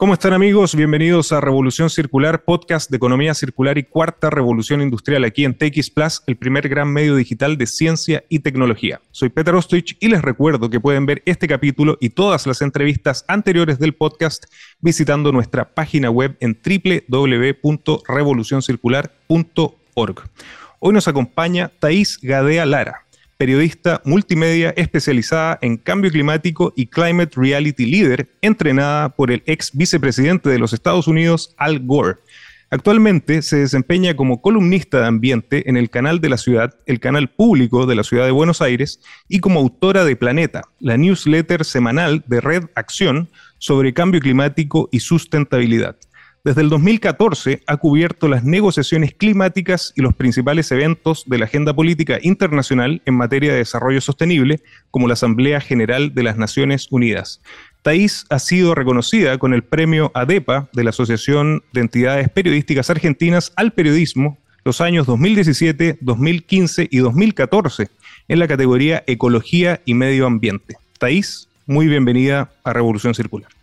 ¿Cómo están amigos? Bienvenidos a Revolución Circular, podcast de economía circular y cuarta revolución industrial aquí en TX Plus, el primer gran medio digital de ciencia y tecnología. Soy Peter Ostrich y les recuerdo que pueden ver este capítulo y todas las entrevistas anteriores del podcast visitando nuestra página web en www.revolucioncircular.org. Hoy nos acompaña Thais Gadea Lara periodista multimedia especializada en cambio climático y climate reality leader, entrenada por el ex vicepresidente de los Estados Unidos, Al Gore. Actualmente se desempeña como columnista de ambiente en el canal de la ciudad, el canal público de la ciudad de Buenos Aires, y como autora de Planeta, la newsletter semanal de Red Acción sobre cambio climático y sustentabilidad. Desde el 2014 ha cubierto las negociaciones climáticas y los principales eventos de la agenda política internacional en materia de desarrollo sostenible, como la Asamblea General de las Naciones Unidas. Thais ha sido reconocida con el premio ADEPA de la Asociación de Entidades Periodísticas Argentinas al Periodismo los años 2017, 2015 y 2014 en la categoría Ecología y Medio Ambiente. Thais, muy bienvenida a Revolución Circular.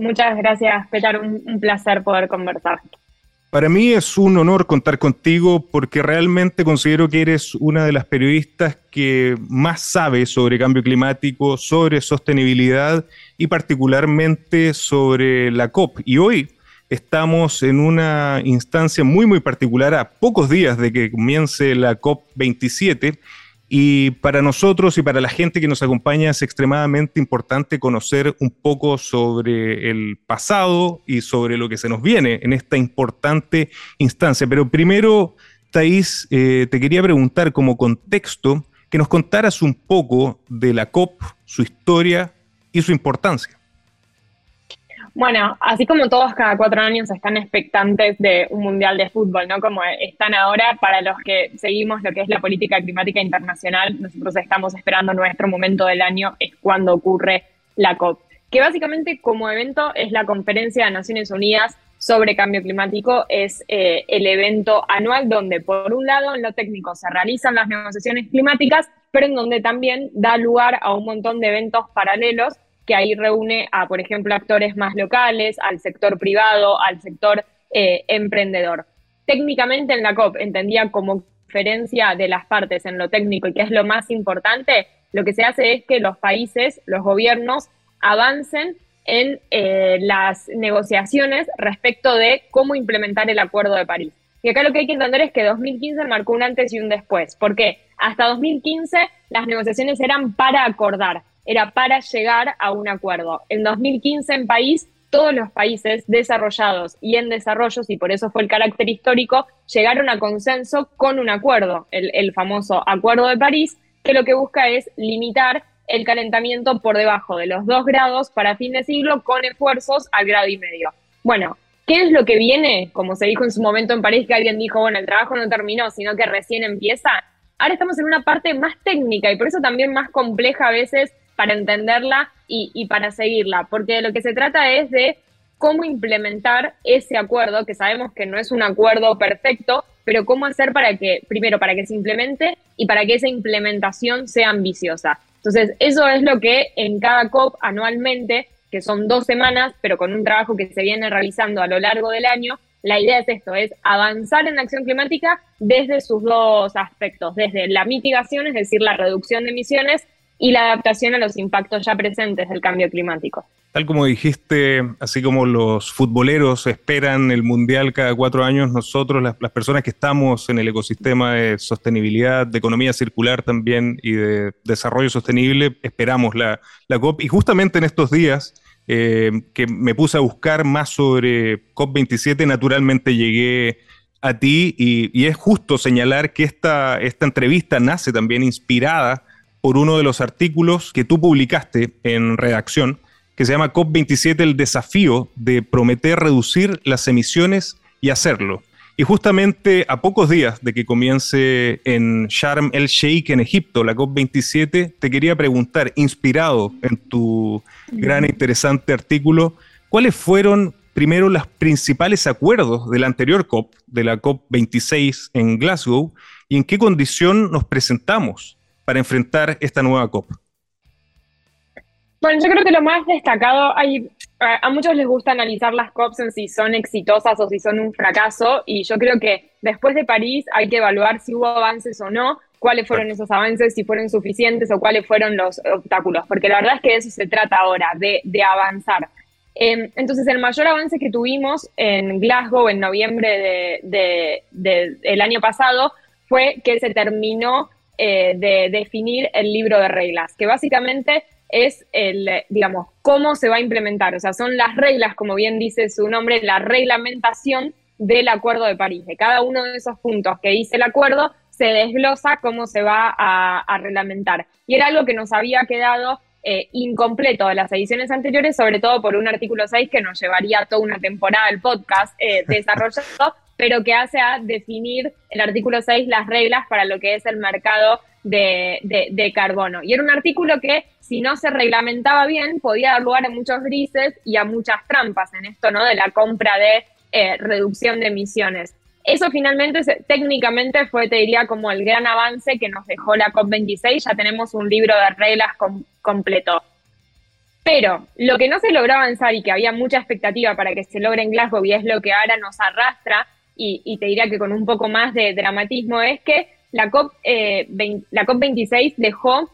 Muchas gracias, Petar. Un, placer poder conversar. Para mí es un honor contar contigo porque realmente considero que eres una de las periodistas que más sabe sobre cambio climático, sobre sostenibilidad y particularmente sobre la COP. Y hoy estamos en una instancia muy, muy particular a pocos días de que comience la COP 27 y para nosotros y para la gente que nos acompaña es extremadamente importante conocer un poco sobre el pasado y sobre lo que se nos viene en esta importante instancia. Pero primero, Thais, eh, te quería preguntar como contexto que nos contaras un poco de la COP, su historia y su importancia. Bueno, así como todos cada cuatro años están expectantes de un mundial de fútbol, ¿no? Como están ahora, para los que seguimos lo que es la política climática internacional, nosotros estamos esperando nuestro momento del año, es cuando ocurre la COP, que básicamente como evento es la Conferencia de Naciones Unidas sobre Cambio Climático, es eh, el evento anual donde por un lado en lo técnico se realizan las negociaciones climáticas, pero en donde también da lugar a un montón de eventos paralelos que ahí reúne a, por ejemplo, actores más locales, al sector privado, al sector eh, emprendedor. Técnicamente en la COP entendía como diferencia de las partes en lo técnico y que es lo más importante, lo que se hace es que los países, los gobiernos, avancen en eh, las negociaciones respecto de cómo implementar el Acuerdo de París. Y acá lo que hay que entender es que 2015 marcó un antes y un después. ¿Por qué? Hasta 2015 las negociaciones eran para acordar era para llegar a un acuerdo. En 2015 en país, todos los países desarrollados y en desarrollo, y por eso fue el carácter histórico, llegaron a consenso con un acuerdo, el, famoso Acuerdo de París, que lo que busca es limitar el calentamiento por debajo de los dos grados para fin de siglo con esfuerzos al grado y medio. Bueno, ¿qué es lo que viene? Como se dijo en su momento en París, que alguien dijo, bueno, el trabajo no terminó, sino que recién empieza. Ahora estamos en una parte más técnica y por eso también más compleja a veces para entenderla y, para seguirla, porque lo que se trata es de cómo implementar ese acuerdo, que sabemos que no es un acuerdo perfecto, pero cómo hacer para que, primero, para que se implemente y para que esa implementación sea ambiciosa. Entonces, eso es lo que en cada COP anualmente, que son dos semanas, pero con un trabajo que se viene realizando a lo largo del año, la idea es esto, es avanzar en la acción climática desde sus dos aspectos, desde la mitigación, es decir, la reducción de emisiones, y la adaptación a los impactos ya presentes del cambio climático. Tal como dijiste, así como los futboleros esperan el Mundial cada cuatro años, nosotros, las, personas que estamos en el ecosistema de sostenibilidad, de economía circular también y de desarrollo sostenible, esperamos la, COP. Y justamente en estos días eh, que me puse a buscar más sobre COP27, naturalmente llegué a ti y, y es justo señalar que esta, esta entrevista nace también inspirada por uno de los artículos que tú publicaste en redacción, que se llama COP27, el desafío de prometer reducir las emisiones y hacerlo. Y justamente a pocos días de que comience en Sharm el Sheikh, en Egipto, la COP27, te quería preguntar, inspirado en tu gran e interesante artículo, ¿cuáles fueron primero los principales acuerdos de la anterior COP, de la COP26 en Glasgow, y en qué condición nos presentamos para enfrentar esta nueva COP? Bueno, yo creo que lo más destacado, hay a muchos les gusta analizar las COPs en si son exitosas o si son un fracaso, y yo creo que después de París hay que evaluar si hubo avances o no, cuáles fueron esos avances, si fueron suficientes o cuáles fueron los obstáculos, porque la verdad es que de eso se trata ahora, de, avanzar. Em, entonces, el mayor avance que tuvimos en Glasgow en noviembre del año pasado fue que se terminó eh, de definir el libro de reglas, que básicamente es el, digamos, cómo se va a implementar. O sea, son las reglas, como bien dice su nombre, la reglamentación del Acuerdo de París. De cada uno de esos puntos que dice el acuerdo, se desglosa cómo se va a, reglamentar. Y era algo que nos había quedado eh, incompleto de las ediciones anteriores, sobre todo por un artículo 6 que nos llevaría toda una temporada del podcast eh, desarrollado, pero que hace a definir el artículo 6 las reglas para lo que es el mercado de, carbono. Y era un artículo que, si no se reglamentaba bien, podía dar lugar a muchos grises y a muchas trampas en esto, ¿no? De la compra de eh, reducción de emisiones. Eso finalmente, técnicamente, fue, te diría, como el gran avance que nos dejó la COP26. Ya tenemos un libro de reglas completo. Pero lo que no se logró avanzar y que había mucha expectativa para que se logre en Glasgow y es lo que ahora nos arrastra, y, y te diría que con un poco más de dramatismo, es que la, COP, eh, la COP26 dejó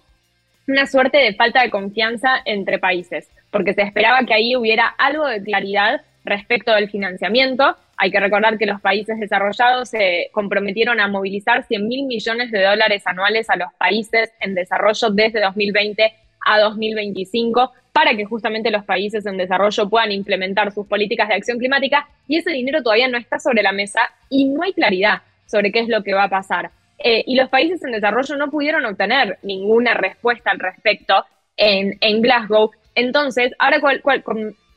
una suerte de falta de confianza entre países, porque se esperaba que ahí hubiera algo de claridad respecto del financiamiento. Hay que recordar que los países desarrollados se comprometieron a movilizar 100 mil millones de dólares anuales a los países en desarrollo desde 2020 a 2025 para que justamente los países en desarrollo puedan implementar sus políticas de acción climática y ese dinero todavía no está sobre la mesa y no hay claridad sobre qué es lo que va a pasar. Eh, y los países en desarrollo no pudieron obtener ninguna respuesta al respecto en, Glasgow. Entonces, ahora, cuál, cuál,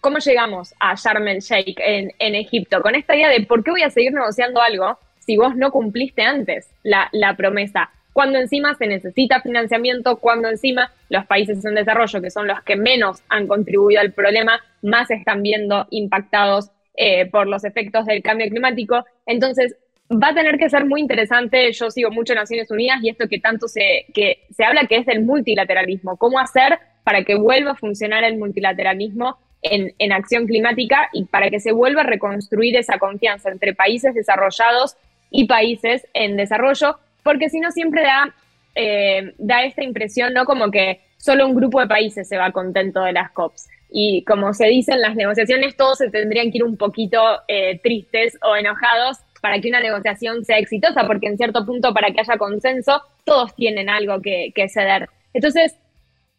¿cómo llegamos a Sharm el Sheikh en, Egipto? Con esta idea de por qué voy a seguir negociando algo si vos no cumpliste antes la promesa. Cuando encima se necesita financiamiento, cuando encima los países en desarrollo, que son los que menos han contribuido al problema, más están viendo impactados eh, por los efectos del cambio climático. Entonces, va a tener que ser muy interesante. Yo sigo mucho Naciones Unidas y esto que tanto se, que se habla que es del multilateralismo. ¿Cómo hacer para que vuelva a funcionar el multilateralismo en, en, acción climática y para que se vuelva a reconstruir esa confianza entre países desarrollados y países en desarrollo? Porque si no, siempre da, eh, da esta impresión, ¿no? Como que solo un grupo de países se va contento de las COPs. Y como se dice en las negociaciones, todos se tendrían que ir un poquito eh, tristes o enojados para que una negociación sea exitosa, porque en cierto punto para que haya consenso, todos tienen algo que, ceder. Entonces,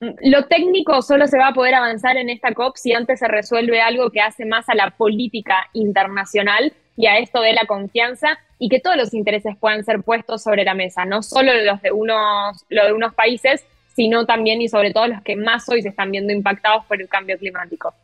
lo técnico solo se va a poder avanzar en esta COP si antes se resuelve algo que hace más a la política internacional y a esto de la confianza y que todos los intereses puedan ser puestos sobre la mesa, no solo los de unos, los de unos países, sino también y sobre todo los que más hoy se están viendo impactados por el cambio climático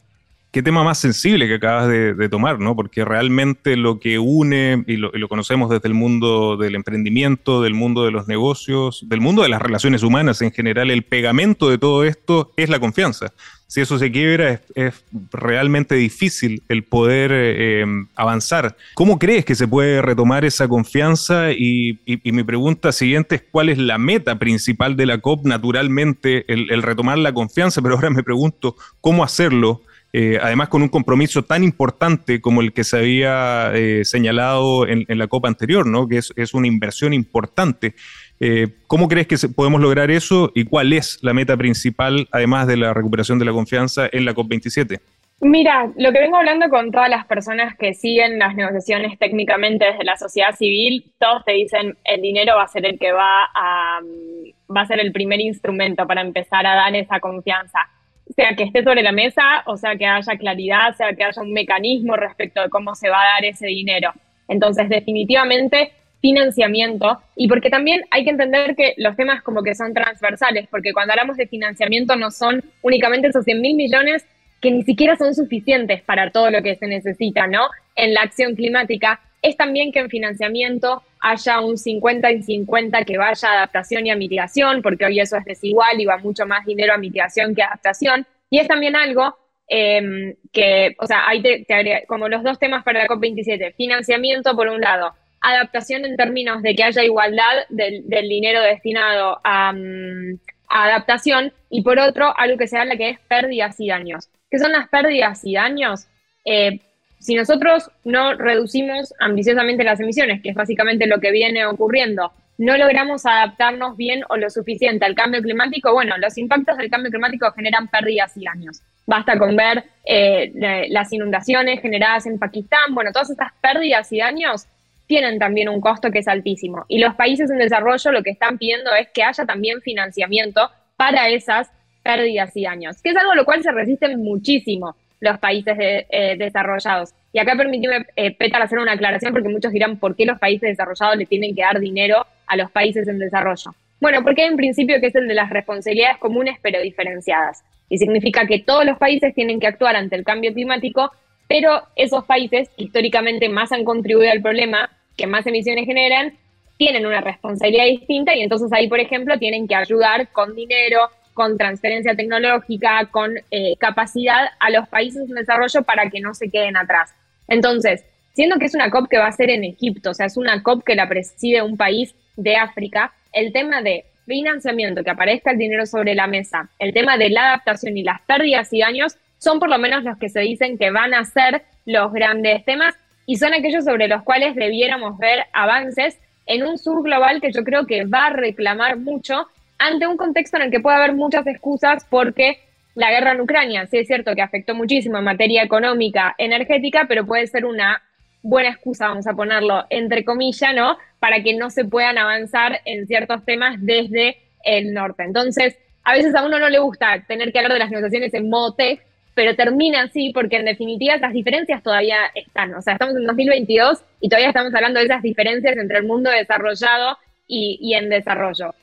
qué tema más sensible que acabas de, tomar, ¿no? Porque realmente lo que une, y lo, conocemos desde el mundo del emprendimiento, del mundo de los negocios, del mundo de las relaciones humanas en general, el pegamento de todo esto es la confianza. Si eso se quiebra, es, realmente difícil el poder eh, avanzar. ¿Cómo crees que se puede retomar esa confianza? Y, mi pregunta siguiente es, ¿cuál es la meta principal de la COP? Naturalmente, el retomar la confianza, pero ahora me pregunto, ¿cómo hacerlo? Eh, además con un compromiso tan importante como el que se había eh, señalado en, la Copa anterior, ¿no? que es, una inversión importante. Eh, ¿Cómo crees que podemos lograr eso y cuál es la meta principal, además de la recuperación de la confianza en la COP27? Mira, lo que vengo hablando con todas las personas que siguen las negociaciones técnicamente desde la sociedad civil, todos te dicen el dinero va a ser el que va a, va a ser el primer instrumento para empezar a dar esa confianza sea que esté sobre la mesa, o sea que haya claridad, sea que haya un mecanismo respecto de cómo se va a dar ese dinero. Entonces, definitivamente, financiamiento, y porque también hay que entender que los temas como que son transversales, porque cuando hablamos de financiamiento no son únicamente esos 100 mil millones que ni siquiera son suficientes para todo lo que se necesita, ¿no? En la acción climática, es también que en financiamiento haya un 50 y 50 que vaya a adaptación y a mitigación, porque hoy eso es desigual y va mucho más dinero a mitigación que a adaptación. Y es también algo em, que, o sea, hay como los dos temas para la COP27, financiamiento por un lado, adaptación en términos de que haya igualdad del, dinero destinado a, mm, a, adaptación y por otro, algo que se habla que es pérdidas y daños, que son las pérdidas y daños. Eh, si nosotros no reducimos ambiciosamente las emisiones, que es básicamente lo que viene ocurriendo, no logramos adaptarnos bien o lo suficiente al cambio climático, bueno, los impactos del cambio climático generan pérdidas y daños. Basta con ver eh, las inundaciones generadas en Pakistán, bueno, todas estas pérdidas y daños tienen también un costo que es altísimo. Y los países en desarrollo lo que están pidiendo es que haya también financiamiento para esas pérdidas y daños, que es algo a lo cual se resisten muchísimo los países eh, desarrollados. Y acá permíteme, eh, Petar, hacer una aclaración porque muchos dirán por qué los países desarrollados le tienen que dar dinero a los países en desarrollo. Bueno, porque hay un principio que es el de las responsabilidades comunes pero diferenciadas. Y significa que todos los países tienen que actuar ante el cambio climático, pero esos países que históricamente más han contribuido al problema, que más emisiones generan, tienen una responsabilidad distinta y entonces ahí, por ejemplo, tienen que ayudar con dinero, con transferencia tecnológica, con eh, capacidad a los países en desarrollo para que no se queden atrás. Entonces, siendo que es una COP que va a ser en Egipto, o sea, es una COP que la preside un país de África, el tema de financiamiento, que aparezca el dinero sobre la mesa, el tema de la adaptación y las pérdidas y daños son por lo menos los que se dicen que van a ser los grandes temas y son aquellos sobre los cuales debiéramos ver avances en un sur global que yo creo que va a reclamar mucho ante un contexto en el que puede haber muchas excusas porque la guerra en Ucrania, sí es cierto que afectó muchísimo en materia económica, energética, pero puede ser una buena excusa, vamos a ponerlo entre comillas, ¿no? Para que no se puedan avanzar en ciertos temas desde el norte. Entonces, a veces a uno no le gusta tener que hablar de las negociaciones en modo tech, pero termina así porque en definitiva las diferencias todavía están. O sea, estamos en 2022 y todavía estamos hablando de esas diferencias entre el mundo desarrollado y, y en desarrollo.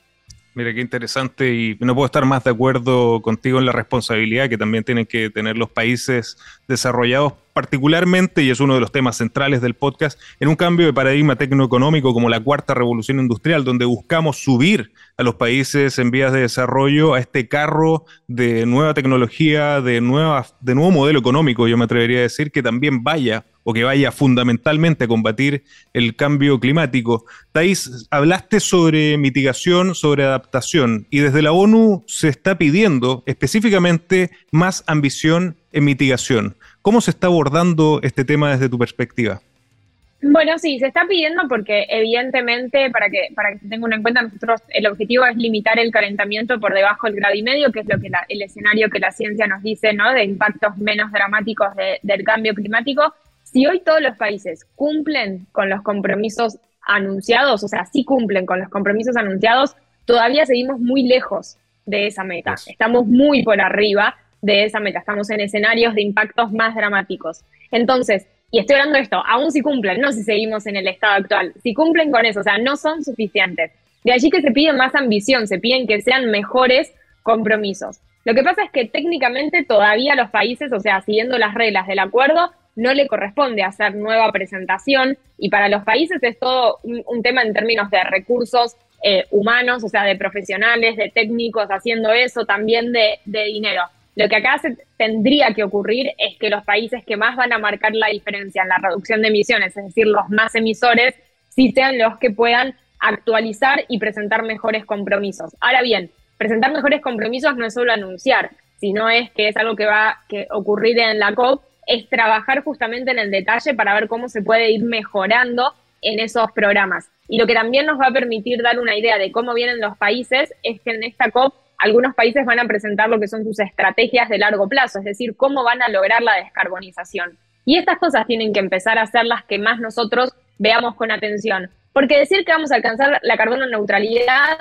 Mira, qué interesante y no puedo estar más de acuerdo contigo en la responsabilidad que también tienen que tener los países desarrollados, particularmente, y es uno de los temas centrales del podcast, en un cambio de paradigma tecnoeconómico como la cuarta revolución industrial, donde buscamos subir a los países en vías de desarrollo a este carro de nueva tecnología, de, nueva, de nuevo modelo económico, yo me atrevería a decir, que también vaya o que vaya fundamentalmente a combatir el cambio climático. Thais, hablaste sobre mitigación, sobre adaptación, y desde la ONU se está pidiendo específicamente más ambición en mitigación. ¿Cómo se está abordando este tema desde tu perspectiva? Bueno, sí, se está pidiendo porque evidentemente, para que, para que tengan en cuenta, nosotros el objetivo es limitar el calentamiento por debajo del grado y medio, que es lo que el escenario que la ciencia nos dice, ¿no? De impactos menos dramáticos del cambio climático. Si hoy todos los países cumplen con los compromisos anunciados, o sea, sí cumplen con los compromisos anunciados, todavía seguimos muy lejos de esa meta. Estamos muy por arriba de esa meta. Estamos en escenarios de impactos más dramáticos. Entonces, y estoy hablando de esto, aún si cumplen, no si seguimos en el estado actual, si cumplen con eso, o sea, no son suficientes. De allí que se pide más ambición, se piden que sean mejores compromisos. Lo que pasa es que técnicamente todavía los países, o sea, siguiendo las reglas del acuerdo, no le corresponde hacer nueva presentación y para los países es todo un, tema en términos de recursos eh, humanos, o sea, de profesionales, de técnicos haciendo eso, también de, dinero. Lo que acá se tendría que ocurrir es que los países que más van a marcar la diferencia en la reducción de emisiones, es decir, los más emisores, sí sean los que puedan actualizar y presentar mejores compromisos. Ahora bien, presentar mejores compromisos no es solo anunciar, sino es que es algo que va a ocurrir en la COP es trabajar justamente en el detalle para ver cómo se puede ir mejorando en esos programas. Y lo que también nos va a permitir dar una idea de cómo vienen los países es que en esta COP algunos países van a presentar lo que son sus estrategias de largo plazo, es decir, cómo van a lograr la descarbonización. Y estas cosas tienen que empezar a ser las que más nosotros veamos con atención. Porque decir que vamos a alcanzar la carbono neutralidad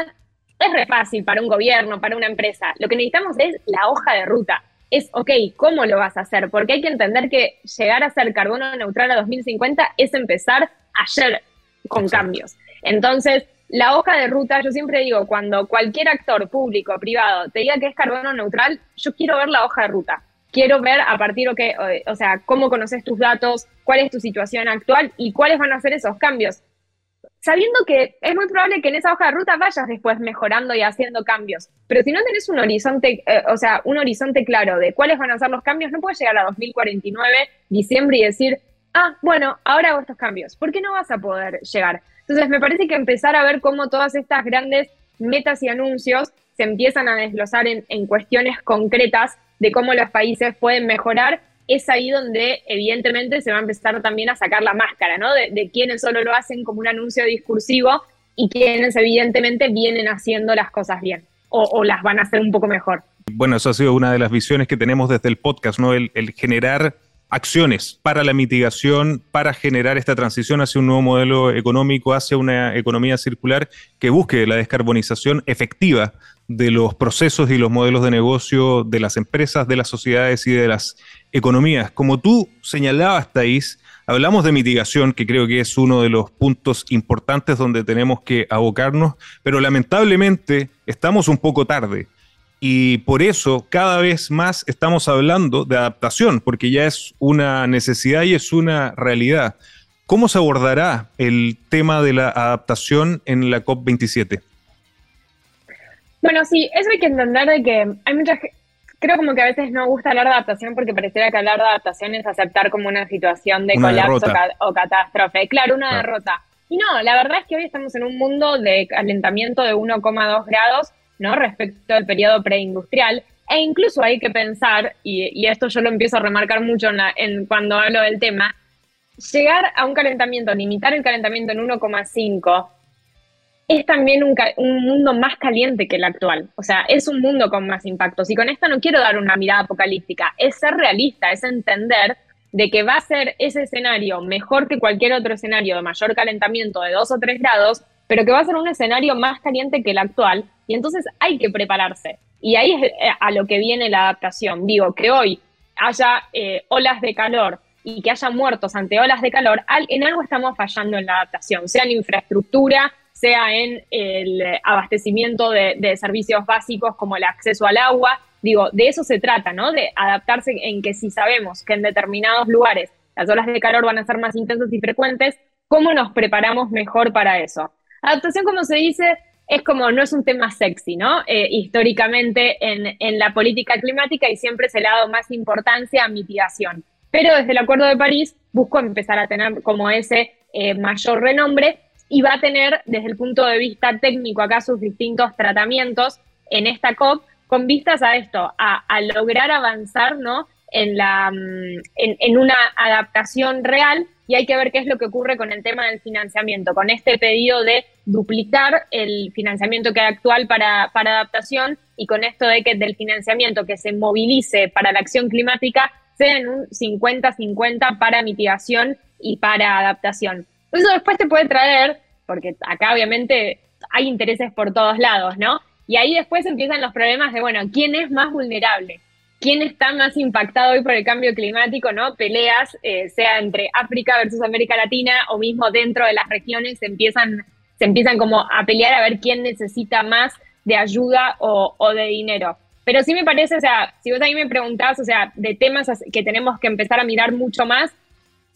es re fácil para un gobierno, para una empresa. Lo que necesitamos es la hoja de ruta es, ok, ¿cómo lo vas a hacer? Porque hay que entender que llegar a ser carbono neutral a 2050 es empezar ayer con cambios. Entonces, la hoja de ruta, yo siempre digo, cuando cualquier actor público, privado, te diga que es carbono neutral, yo quiero ver la hoja de ruta. Quiero ver a partir de que, o sea, cómo conoces tus datos, cuál es tu situación actual y cuáles van a ser esos cambios sabiendo que es muy probable que en esa hoja de ruta vayas después mejorando y haciendo cambios. Pero si no tenés un horizonte, eh, o sea, un horizonte claro de cuáles van a ser los cambios, no puedes llegar a 2049, diciembre y decir, ah, bueno, ahora hago estos cambios. ¿Por qué no vas a poder llegar? Entonces, me parece que empezar a ver cómo todas estas grandes metas y anuncios se empiezan a desglosar en, en cuestiones concretas de cómo los países pueden mejorar, es ahí donde evidentemente se va a empezar también a sacar la máscara, ¿no? De, quienes solo lo hacen como un anuncio discursivo y quienes evidentemente vienen haciendo las cosas bien o, las van a hacer un poco mejor. Bueno, eso ha sido una de las visiones que tenemos desde el podcast, ¿no? el generar acciones para la mitigación, para generar esta transición hacia un nuevo modelo económico, hacia una economía circular que busque la descarbonización efectiva de los procesos y los modelos de negocio de las empresas, de las sociedades y de las economías. Como tú señalabas, Thais, hablamos de mitigación, que creo que es uno de los puntos importantes donde tenemos que abocarnos, pero lamentablemente estamos un poco tarde. Y por eso cada vez más estamos hablando de adaptación, porque ya es una necesidad y es una realidad. ¿Cómo se abordará el tema de la adaptación en la COP27? Bueno, sí, eso hay que entender de que hay muchas, creo como que a veces no gusta hablar de adaptación porque pareciera que hablar de adaptación es aceptar como una situación de colapso o catástrofe. Claro, una derrota. Y no, la verdad es que hoy estamos en un mundo de calentamiento de 1,2 grados ¿no? Respecto al periodo preindustrial. E incluso hay que pensar, y, esto yo lo empiezo a remarcar mucho en, cuando hablo del tema, llegar a un calentamiento, limitar el calentamiento en 1,5 es también un, un, mundo más caliente que el actual. O sea, es un mundo con más impactos. Y con esto no quiero dar una mirada apocalíptica, es ser realista, es entender de que va a ser ese escenario mejor que cualquier otro escenario de mayor calentamiento de 2 o 3 grados, pero que va a ser un escenario más caliente que el actual y entonces hay que prepararse. Y ahí es eh, a lo que viene la adaptación. Digo, que hoy haya eh, olas de calor y que haya muertos ante olas de calor, en algo estamos fallando en la adaptación, sea en infraestructura, sea en el abastecimiento de, servicios básicos como el acceso al agua. Digo, de eso se trata, ¿no? De adaptarse en que si sabemos que en determinados lugares las olas de calor van a ser más intensas y frecuentes, ¿cómo nos preparamos mejor para eso? Adaptación, como se dice, es como, no es un tema sexy, ¿no? Eh, históricamente en, la política climática y siempre se le ha dado más importancia a mitigación. Pero desde el Acuerdo de París busco empezar a tener como ese eh, mayor renombre y va a tener desde el punto de vista técnico acá sus distintos tratamientos en esta COP con vistas a esto, a, lograr avanzar, ¿no? En, la, mm, en, en una adaptación real y hay que ver qué es lo que ocurre con el tema del financiamiento, con este pedido de duplicar el financiamiento que hay actual para, para adaptación y con esto de que del financiamiento que se movilice para la acción climática sea en un 50-50 para mitigación y para adaptación. Eso después te puede traer, porque acá obviamente hay intereses por todos lados, ¿no? Y ahí después empiezan los problemas de, bueno, ¿quién es más vulnerable? quién está más impactado hoy por el cambio climático, ¿no? Peleas, eh, sea entre África versus América Latina o mismo dentro de las regiones, se empiezan, se empiezan como a pelear a ver quién necesita más de ayuda o, de dinero. Pero sí me parece, o sea, si vos ahí me preguntás, o sea, de temas que tenemos que empezar a mirar mucho más,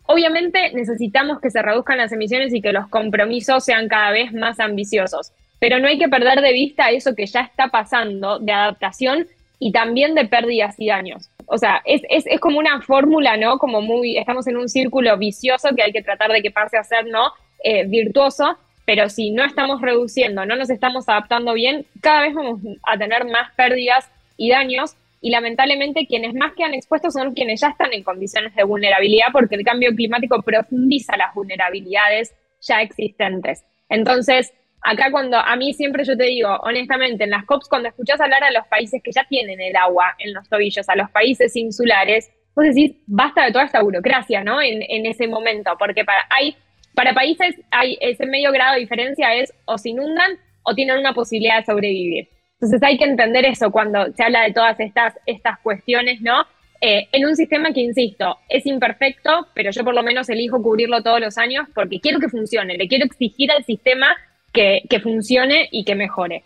obviamente necesitamos que se reduzcan las emisiones y que los compromisos sean cada vez más ambiciosos. Pero no hay que perder de vista eso que ya está pasando de adaptación y también de pérdidas y daños. O sea, es, es, es como una fórmula, ¿no? Como muy, estamos en un círculo vicioso que hay que tratar de que pase a ser, ¿no? Eh, virtuoso, pero si no estamos reduciendo, no nos estamos adaptando bien, cada vez vamos a tener más pérdidas y daños y lamentablemente quienes más quedan expuestos son quienes ya están en condiciones de vulnerabilidad porque el cambio climático profundiza las vulnerabilidades ya existentes. Entonces, acá cuando a mí siempre yo te digo, honestamente, en las COPs, cuando escuchás hablar a los países que ya tienen el agua en los tobillos, a los países insulares, vos decís, basta de toda esta burocracia, ¿no? En, ese momento, porque para, hay, para países hay ese medio grado de diferencia es o se inundan o tienen una posibilidad de sobrevivir. Entonces hay que entender eso cuando se habla de todas estas, estas cuestiones, ¿no? Eh, en un sistema que, insisto, es imperfecto, pero yo por lo menos elijo cubrirlo todos los años porque quiero que funcione, le quiero exigir al sistema que, funcione y que mejore.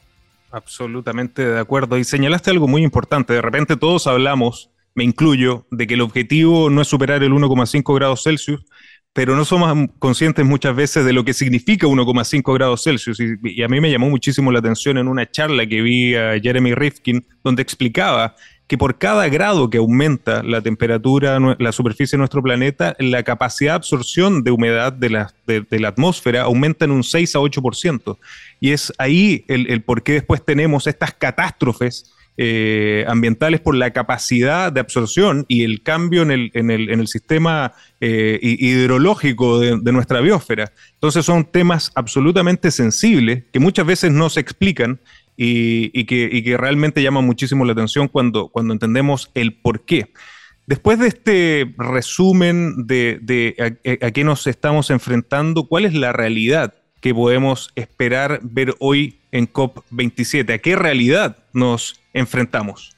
Absolutamente de acuerdo. Y señalaste algo muy importante. De repente todos hablamos, me incluyo, de que el objetivo no es superar el 1,5 grados Celsius, pero no somos conscientes muchas veces de lo que significa 1,5 grados Celsius. Y, a mí me llamó muchísimo la atención en una charla que vi a Jeremy Rifkin, donde explicaba que por cada grado que aumenta la temperatura, la superficie de nuestro planeta, la capacidad de absorción de humedad de la, de, la atmósfera aumenta en un 6 a 8%. Y es ahí el, el por qué después tenemos estas catástrofes eh, ambientales por la capacidad de absorción y el cambio en el, en el, en el sistema eh, hidrológico de, nuestra biosfera. Entonces son temas absolutamente sensibles que muchas veces no se explican y, que, que, realmente llaman muchísimo la atención cuando, cuando entendemos el por qué. Después de este resumen de, de a qué nos estamos enfrentando, ¿cuál es la realidad que podemos esperar ver hoy en COP27? ¿A qué realidad nos enfrentamos?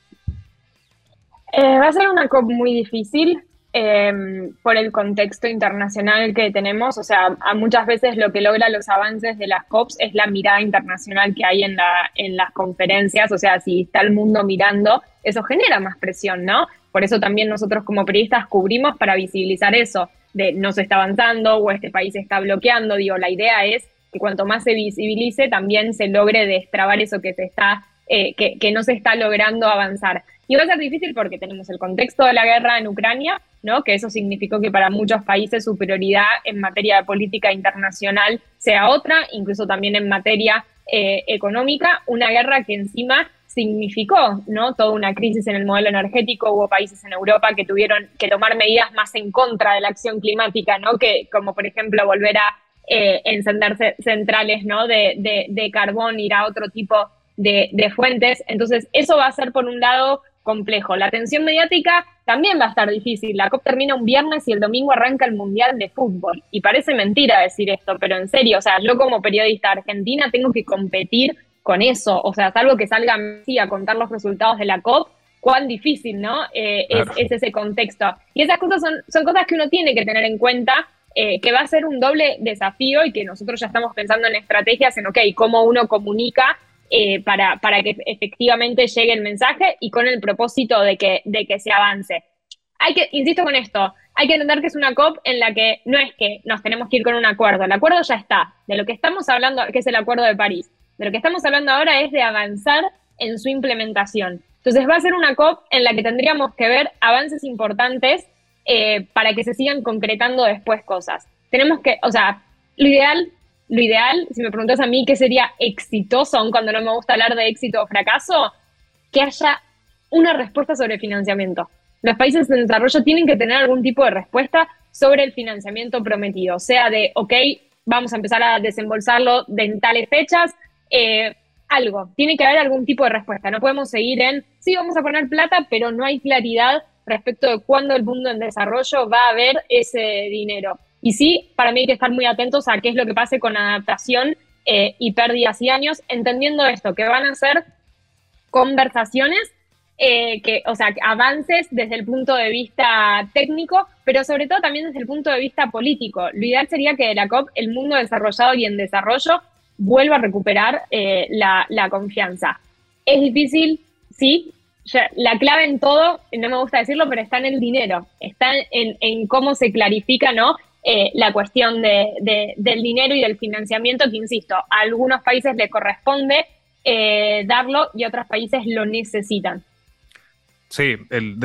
Eh, va a ser una COP muy difícil em, por el contexto internacional que tenemos. O sea, muchas veces lo que logra los avances de las COPs es la mirada internacional que hay en, la, en las conferencias. O sea, si está el mundo mirando, eso genera más presión, ¿no? Por eso también nosotros como periodistas cubrimos para visibilizar eso, de no se está avanzando o este país está bloqueando. Digo, la idea es que cuanto más se visibilice, también se logre destrabar eso que se está, eh, que, no se está logrando avanzar. Y va a ser difícil porque tenemos el contexto de la guerra en Ucrania, ¿no? que eso significó que para muchos países su prioridad en materia de política internacional sea otra, incluso también en materia eh, económica, una guerra que encima significó ¿no? toda una crisis en el modelo energético. Hubo países en Europa que tuvieron que tomar medidas más en contra de la acción climática, ¿no? que, como por ejemplo volver a eh, encenderse centrales ¿no? de, de, carbón, ir a otro tipo de, de, fuentes. Entonces, eso va a ser, por un lado, complejo. La atención mediática también va a estar difícil. La COP termina un viernes y el domingo arranca el Mundial de Fútbol. Y parece mentira decir esto, pero en serio, o sea, yo como periodista argentina tengo que competir con eso. O sea, salvo que salga Messi a contar los resultados de la COP, cuán difícil, ¿no? Eh, es, es, ese contexto. Y esas cosas son, son cosas que uno tiene que tener en cuenta eh, que va a ser un doble desafío y que nosotros ya estamos pensando en estrategias en, ok, cómo uno comunica eh, para, para que efectivamente llegue el mensaje y con el propósito de que, de que se avance. Hay que, insisto con esto, hay que entender que es una COP en la que no es que nos tenemos que ir con un acuerdo, el acuerdo ya está. De lo que estamos hablando, que es el acuerdo de París, de lo que estamos hablando ahora es de avanzar en su implementación. Entonces va a ser una COP en la que tendríamos que ver avances importantes eh, para que se sigan concretando después cosas. Tenemos que, o sea, lo ideal, lo ideal, si me preguntas a mí qué sería exitoso, aun cuando no me gusta hablar de éxito o fracaso, que haya una respuesta sobre financiamiento. Los países en desarrollo tienen que tener algún tipo de respuesta sobre el financiamiento prometido, sea de, ok, vamos a empezar a desembolsarlo en tales fechas, eh, algo, tiene que haber algún tipo de respuesta. No podemos seguir en, sí, vamos a poner plata, pero no hay claridad respecto de cuándo el mundo en desarrollo va a ver ese dinero. Y sí, para mí hay que estar muy atentos a qué es lo que pase con adaptación eh, y pérdidas y años, entendiendo esto, que van a ser conversaciones, eh, que, o sea, avances desde el punto de vista técnico, pero sobre todo también desde el punto de vista político. Lo ideal sería que de la COP el mundo desarrollado y en desarrollo vuelva a recuperar eh, la, la confianza. Es difícil, sí, la clave en todo, no me gusta decirlo, pero está en el dinero, está en, cómo se clarifica ¿no? Eh, la cuestión de, del dinero y del financiamiento, que insisto, a algunos países le corresponde eh, darlo y otros países lo necesitan. Sí,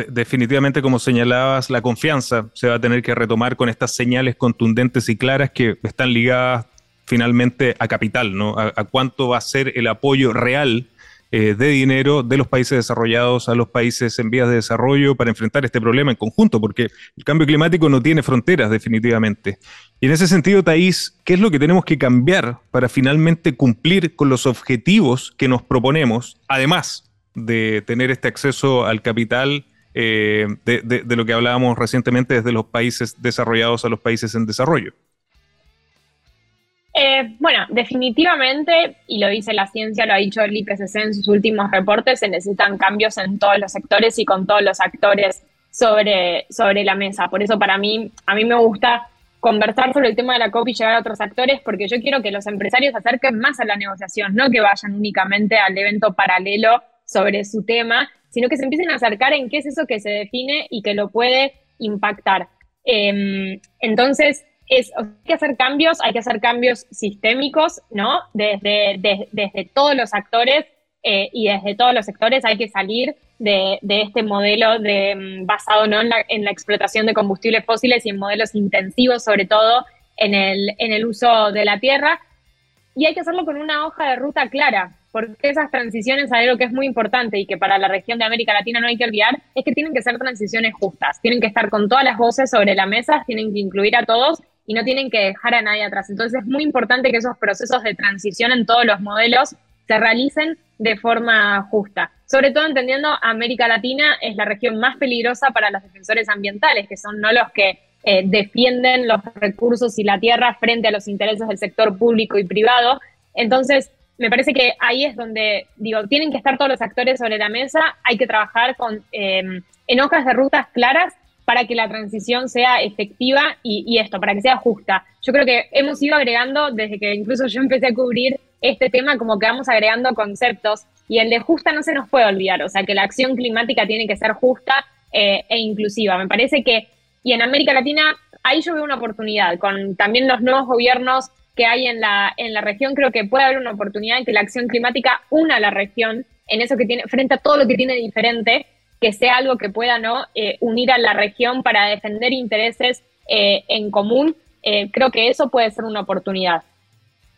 definitivamente como señalabas, la confianza se va a tener que retomar con estas señales contundentes y claras que están ligadas finalmente a capital, ¿no? a cuánto va a ser el apoyo real eh, de dinero de los países desarrollados a los países en vías de desarrollo para enfrentar este problema en conjunto, porque el cambio climático no tiene fronteras definitivamente. Y en ese sentido, Thais, ¿qué es lo que tenemos que cambiar para finalmente cumplir con los objetivos que nos proponemos, además de tener este acceso al capital? Eh, de lo que hablábamos recientemente desde los países desarrollados a los países en desarrollo. Eh, bueno, definitivamente, y lo dice la ciencia, lo ha dicho el IPCC en sus últimos reportes, se necesitan cambios en todos los sectores y con todos los actores sobre, sobre la mesa. Por eso para mí, a mí me gusta conversar sobre el tema de la COP y llegar a otros actores, porque yo quiero que los empresarios se acerquen más a la negociación, no que vayan únicamente al evento paralelo sobre su tema, sino que se empiecen a acercar en qué es eso que se define y que lo puede impactar. Em, entonces, es, hay que hacer cambios, hay que hacer cambios sistémicos, ¿no? Desde, desde todos los actores eh, y desde todos los sectores hay que salir de, este modelo de, mm, basado ¿no? en, la, en, la, explotación de combustibles fósiles y en modelos intensivos, sobre todo en el, en el uso de la tierra. Y hay que hacerlo con una hoja de ruta clara, porque esas transiciones, algo que es muy importante y que para la región de América Latina no hay que olvidar, es que tienen que ser transiciones justas, tienen que estar con todas las voces sobre la mesa, tienen que incluir a todos y no tienen que dejar a nadie atrás. Entonces es muy importante que esos procesos de transición en todos los modelos se realicen de forma justa. Sobre todo entendiendo América Latina es la región más peligrosa para los defensores ambientales, que son no los que eh, defienden los recursos y la tierra frente a los intereses del sector público y privado. Entonces, me parece que ahí es donde, digo, tienen que estar todos los actores sobre la mesa, hay que trabajar con, eh, en hojas de rutas claras para que la transición sea efectiva y, esto, para que sea justa. Yo creo que hemos ido agregando, desde que incluso yo empecé a cubrir este tema, como que vamos agregando conceptos y el de justa no se nos puede olvidar, o sea, que la acción climática tiene que ser justa eh, e inclusiva. Me parece que y en América Latina, ahí yo veo una oportunidad. Con también los nuevos gobiernos que hay en la, en la región, creo que puede haber una oportunidad en que la acción climática una a la región en eso que tiene, frente a todo lo que tiene diferente, que sea algo que pueda. Eh, unir a la región para defender intereses eh, en común. Eh, creo que eso puede ser una oportunidad.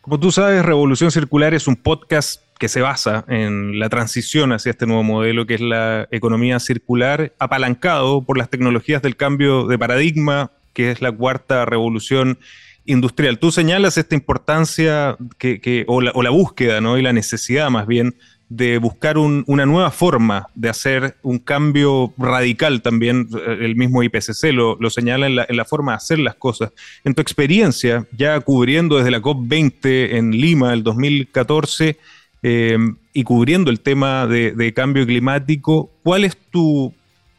Como tú sabes, Revolución Circular es un podcast que se basa en la transición hacia este nuevo modelo que es la economía circular, apalancado por las tecnologías del cambio de paradigma, que es la cuarta revolución industrial. Tú señalas esta importancia que, o, la, búsqueda ¿no? y la necesidad más bien de buscar una nueva forma de hacer un cambio radical también, el mismo IPCC lo, señala en la, forma de hacer las cosas. En tu experiencia, ya cubriendo desde la COP20 en Lima el 2014, Em, y cubriendo el tema de, cambio climático, ¿cuál es tu,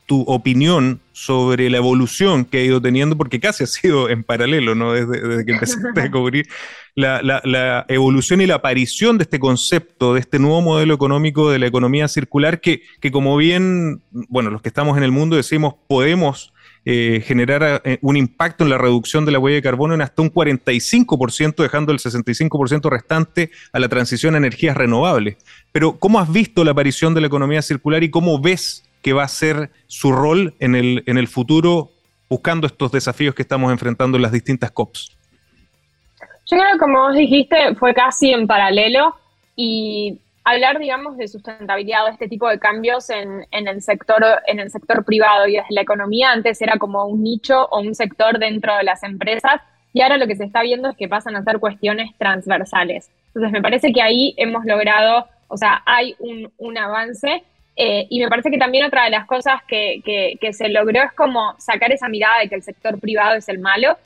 opinión sobre la evolución que ha ido teniendo? Porque casi ha sido en paralelo, ¿no? Desde, que empezaste a cubrir la, evolución y la aparición de este concepto, de este nuevo modelo económico de la economía circular, que, que como bien, bueno, los que estamos en el mundo decimos, podemos eh, generar eh, un impacto en la reducción de la huella de carbono en hasta un 45%, dejando el 65% restante a la transición a energías renovables. Pero, ¿cómo has visto la aparición de la economía circular y cómo ves que va a ser su rol en el, en el futuro buscando estos desafíos que estamos enfrentando en las distintas COPs? Yo creo que, como vos dijiste, fue casi en paralelo y hablar, digamos, de sustentabilidad o este tipo de cambios en, el sector, en el sector privado y desde la economía antes era como un nicho o un sector dentro de las empresas y ahora lo que se está viendo es que pasan a ser cuestiones transversales. Entonces me parece que ahí hemos logrado, o sea, hay un, avance eh, y me parece que también otra de las cosas que, que se logró es como sacar esa mirada de que el sector privado es el malo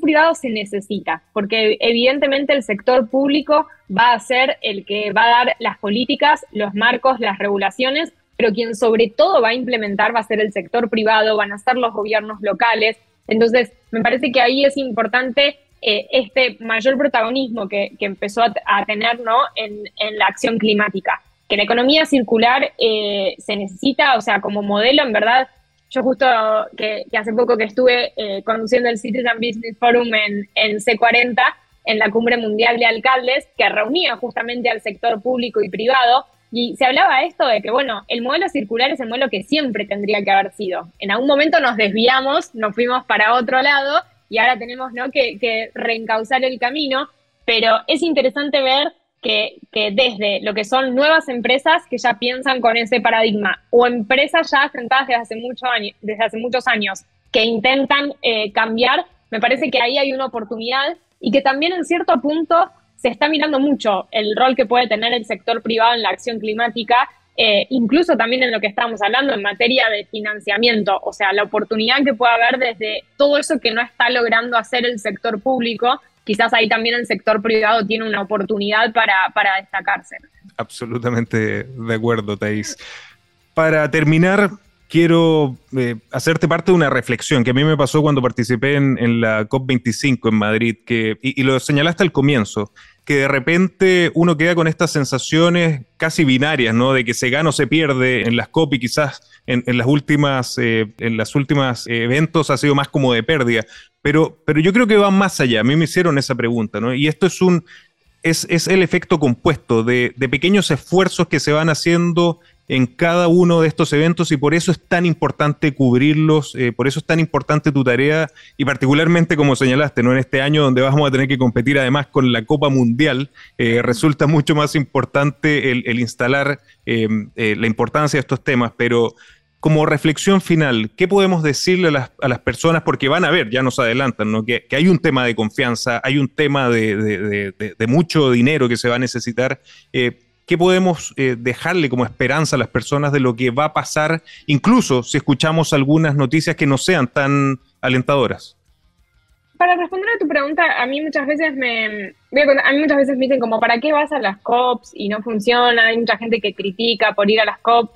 privado se necesita, porque evidentemente el sector público va a ser el que va a dar las políticas, los marcos, las regulaciones, pero quien sobre todo va a implementar va a ser el sector privado, van a ser los gobiernos locales. Entonces, me parece que ahí es importante eh, este mayor protagonismo que, empezó a, tener ¿no? en, la acción climática. Que la economía circular eh, se necesita, o sea, como modelo, en verdad, yo justo que, hace poco que estuve eh, conduciendo el Citizen Business Forum en, en C40, en la cumbre mundial de alcaldes, que reunía justamente al sector público y privado, y se hablaba esto de que, bueno, el modelo circular es el modelo que siempre tendría que haber sido. En algún momento nos desviamos, nos fuimos para otro lado y ahora tenemos que reencauzar el camino, pero es interesante ver que, desde lo que son nuevas empresas que ya piensan con ese paradigma o empresas ya asentadas desde hace, mucho desde hace muchos años que intentan eh, cambiar, me parece que ahí hay una oportunidad y que también en cierto punto se está mirando mucho el rol que puede tener el sector privado en la acción climática, eh, incluso también en lo que estamos hablando en materia de financiamiento, o sea, la oportunidad que puede haber desde todo eso que no está logrando hacer el sector público quizás ahí también el sector privado tiene una oportunidad para, destacarse. Absolutamente de acuerdo, Thais. Para terminar, quiero eh, hacerte parte de una reflexión que a mí me pasó cuando participé en, la COP25 en Madrid, que, y, lo señalaste al comienzo, que de repente uno queda con estas sensaciones casi binarias, ¿no? De que se gana o se pierde en las COP quizás en, las últimas, eh, en las últimas eventos ha sido más como de pérdida. Pero, pero yo creo que va más allá. A mí me hicieron esa pregunta, ¿no? Y esto es un es, es el efecto compuesto de, de, pequeños esfuerzos que se van haciendo en cada uno de estos eventos y por eso es tan importante cubrirlos, eh, por eso es tan importante tu tarea y particularmente como señalaste, ¿no? en este año donde vamos a tener que competir además con la Copa Mundial, eh, resulta mucho más importante el, instalar la importancia de estos temas, pero como reflexión final, ¿qué podemos decirle a las, personas? Porque van a ver, ya nos adelantan, ¿no? que, hay un tema de confianza, hay un tema de, mucho dinero que se va a necesitar. Eh, ¿Qué podemos eh, dejarle como esperanza a las personas de lo que va a pasar, incluso si escuchamos algunas noticias que no sean tan alentadoras? Para responder a tu pregunta, a mí muchas veces me, a mí muchas veces me dicen como, ¿para qué vas a las COPs y no funciona? Hay mucha gente que critica por ir a las COPs.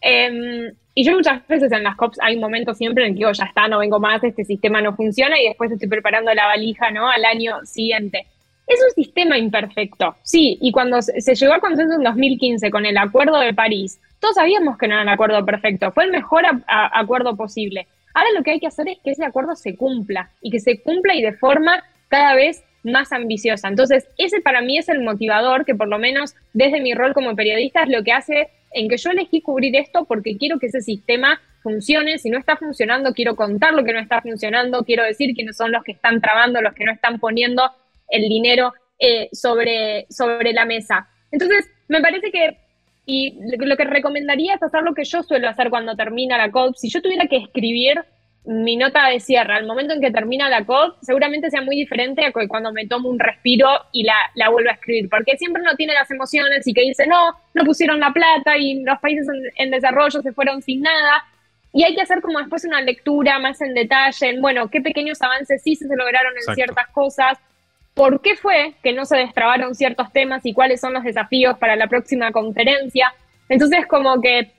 Em, y yo muchas veces en las COPs hay un momento siempre en el que digo, ya está, no vengo más, este sistema no funciona y después estoy preparando la valija, ¿no? Al año siguiente. Es un sistema imperfecto, sí, y cuando se llegó al consenso en 2015 con el Acuerdo de París, todos sabíamos que no era un acuerdo perfecto, fue el mejor acuerdo posible. Ahora lo que hay que hacer es que ese acuerdo se cumpla y que se cumpla y de forma cada vez más ambiciosa. Entonces, ese para mí es el motivador que por lo menos desde mi rol como periodista es lo que hace en que yo elegí cubrir esto porque quiero que ese sistema funcione. Si no está funcionando, quiero contar lo que no está funcionando, quiero decir quiénes son los que están trabando, los que no están poniendo el dinero eh, sobre, sobre la mesa. Entonces, me parece que, y lo que recomendaría es hacer lo que yo suelo hacer cuando termina la COP. Si yo tuviera que escribir mi nota de cierre al momento en que termina la COP seguramente sea muy diferente a cuando me tomo un respiro y la, la vuelvo a escribir, porque siempre uno tiene las emociones y que dice, no, no pusieron la plata y los países en, desarrollo se fueron sin nada. Y hay que hacer como después una lectura más en detalle, en, bueno, qué pequeños avances sí se lograron en ciertas cosas, por qué fue que no se destrabaron ciertos temas y cuáles son los desafíos para la próxima conferencia. Entonces, como que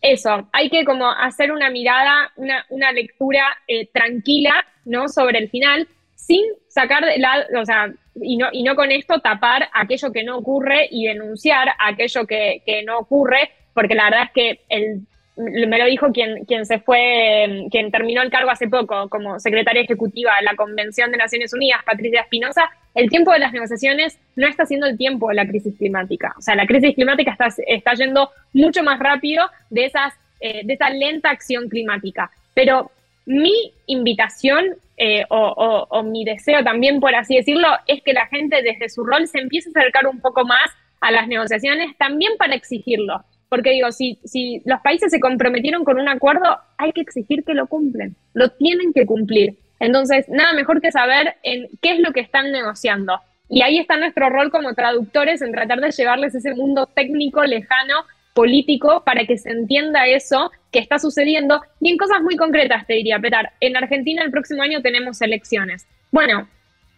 eso, hay que como hacer una mirada, una, lectura eh, tranquila, ¿no? Sobre el final, sin sacar de la, o sea, y no, y no con esto tapar aquello que no ocurre y denunciar aquello que, que no ocurre, porque la verdad es que el me lo dijo quien, quien se fue, quien terminó el cargo hace poco como secretaria ejecutiva de la Convención de Naciones Unidas, Patricia Espinosa, el tiempo de las negociaciones no está siendo el tiempo de la crisis climática. O sea, la crisis climática está, está yendo mucho más rápido de, esas, eh, de esa lenta acción climática. Pero mi invitación eh, o, o mi deseo también, por así decirlo, es que la gente desde su rol se empiece a acercar un poco más a las negociaciones también para exigirlo porque digo, si, si los países se comprometieron con un acuerdo, hay que exigir que lo cumplen, lo tienen que cumplir. Entonces, nada mejor que saber qué es lo que están negociando. Y ahí está nuestro rol como traductores en tratar de llevarles ese mundo técnico, lejano, político, para que se entienda eso que está sucediendo. Y en cosas muy concretas, te diría, Petar, en Argentina el próximo año tenemos elecciones. Bueno,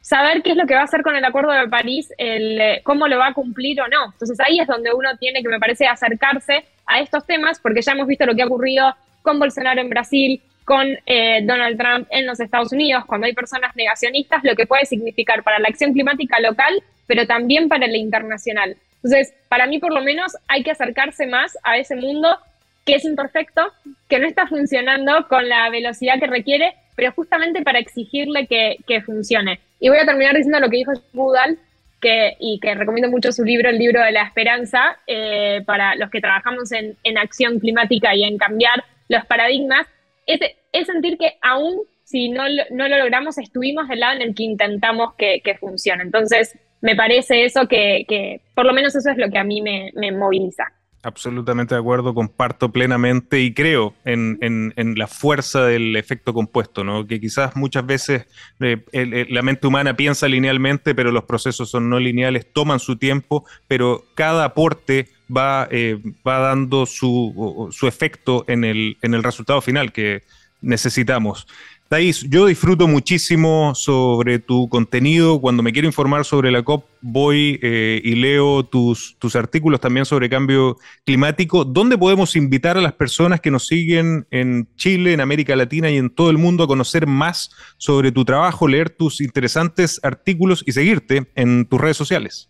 saber qué es lo que va a hacer con el Acuerdo de París, el, eh, cómo lo va a cumplir o no. Entonces ahí es donde uno tiene que, me parece, acercarse a estos temas, porque ya hemos visto lo que ha ocurrido con Bolsonaro en Brasil, con eh, Donald Trump en los Estados Unidos, cuando hay personas negacionistas, lo que puede significar para la acción climática local, pero también para la internacional. Entonces, para mí por lo menos hay que acercarse más a ese mundo que es imperfecto, que no está funcionando con la velocidad que requiere, pero justamente para exigirle que, que funcione. Y voy a terminar diciendo lo que dijo Budal, que, y que recomiendo mucho su libro, el libro de la esperanza, eh, para los que trabajamos en, en, acción climática y en cambiar los paradigmas, es, es sentir que aún si no, no, lo logramos, estuvimos del lado en el que intentamos que, que funcione. Entonces, me parece eso que, que, por lo menos eso es lo que a mí me, me moviliza. Absolutamente de acuerdo, comparto plenamente y creo en, la fuerza del efecto compuesto, ¿no? que quizás muchas veces eh, la mente humana piensa linealmente, pero los procesos son no lineales, toman su tiempo, pero cada aporte va, eh, va dando su, su efecto en el, en el resultado final que necesitamos. Thais, yo disfruto muchísimo sobre tu contenido. Cuando me quiero informar sobre la COP, voy eh, y leo tus, tus artículos también sobre cambio climático. ¿Dónde podemos invitar a las personas que nos siguen en Chile, en América Latina y en todo el mundo a conocer más sobre tu trabajo, leer tus interesantes artículos y seguirte en tus redes sociales?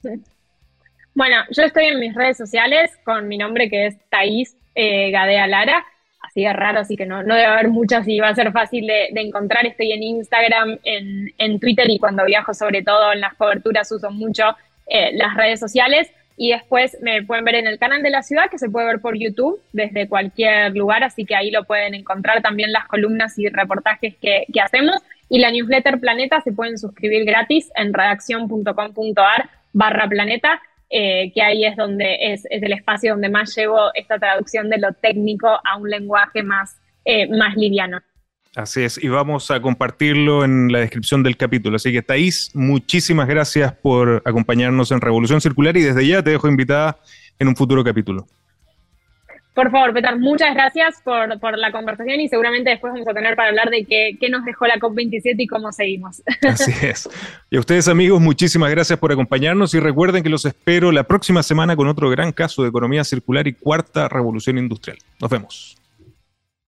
Bueno, yo estoy en mis redes sociales con mi nombre que es Thais eh, Gadea Lara así de raro, así que no, no debe haber muchas y va a ser fácil de, encontrar. Estoy en Instagram, en, Twitter y cuando viajo sobre todo en las coberturas uso mucho eh, las redes sociales. Y después me pueden ver en el canal de la ciudad, que se puede ver por YouTube desde cualquier lugar, así que ahí lo pueden encontrar también las columnas y reportajes que, que hacemos. Y la newsletter Planeta se pueden suscribir gratis en redacción.com.ar barra planeta, eh, que ahí es donde es, el espacio donde más llevo esta traducción de lo técnico a un lenguaje más, eh, más liviano. Así es, y vamos a compartirlo en la descripción del capítulo. Así que Thais, muchísimas gracias por acompañarnos en Revolución Circular y desde ya te dejo invitada en un futuro capítulo. Por favor, Petar, muchas gracias por, por, la conversación y seguramente después vamos a tener para hablar de qué, qué nos dejó la COP27 y cómo seguimos. Así es. Y a ustedes amigos, muchísimas gracias por acompañarnos y recuerden que los espero la próxima semana con otro gran caso de economía circular y cuarta revolución industrial. Nos vemos.